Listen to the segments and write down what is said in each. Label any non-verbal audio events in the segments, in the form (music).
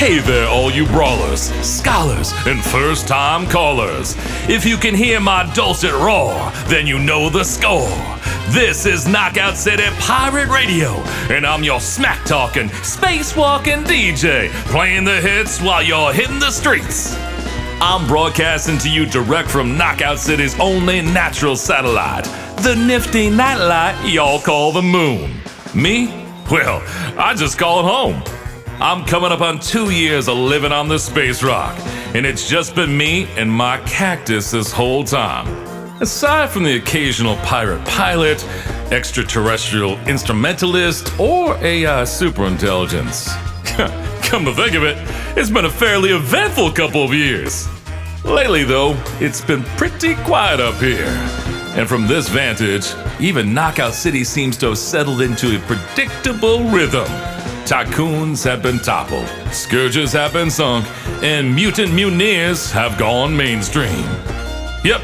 Hey there, all you brawlers, scholars, and first time callers. If you can hear my dulcet roar, then you know the score. This is Knockout City Pirate Radio, and I'm your smack talking, space walking DJ, playing the hits while you're hitting the streets. I'm broadcasting to you direct from Knockout City's only natural satellite, the nifty nightlight y'all call the moon. Me? Well, I just call it home. I'm coming up on two years of living on the space rock, and it's just been me and my cactus this whole time. Aside from the occasional pirate pilot, extraterrestrial instrumentalist, or a uh, superintelligence. (laughs) Come to think of it, it's been a fairly eventful couple of years. Lately, though, it's been pretty quiet up here. And from this vantage, even Knockout City seems to have settled into a predictable rhythm. Tycoons have been toppled, scourges have been sunk, and mutant mutineers have gone mainstream. Yep,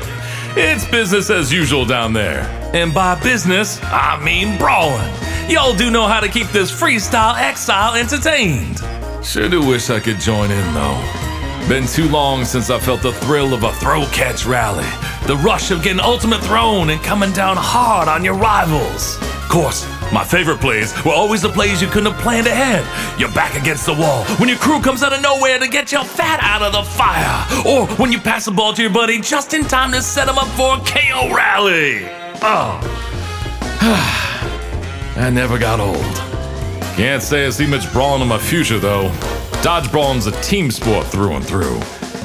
it's business as usual down there. And by business, I mean brawling. Y'all do know how to keep this freestyle exile entertained. Sure do wish I could join in though. Been too long since I felt the thrill of a throw catch rally, the rush of getting ultimate thrown and coming down hard on your rivals. Of course, my favorite plays were always the plays you couldn't have planned ahead. You're back against the wall when your crew comes out of nowhere to get your fat out of the fire, or when you pass the ball to your buddy just in time to set him up for a KO rally. Oh, (sighs) I never got old. Can't say I see much brawling in my future though. Dodge brawling's a team sport through and through.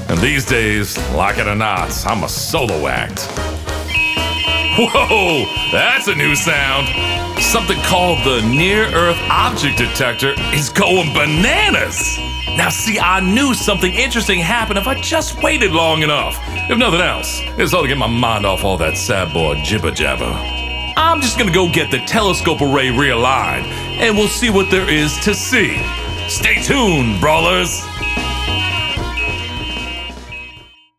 And these days, like it or not, I'm a solo act. Whoa, that's a new sound. Something called the Near Earth Object Detector is going bananas. Now, see, I knew something interesting happened if I just waited long enough. If nothing else, it's all to get my mind off all that sad boy jibber jabber. I'm just gonna go get the telescope array realigned, and we'll see what there is to see. Stay tuned, brawlers.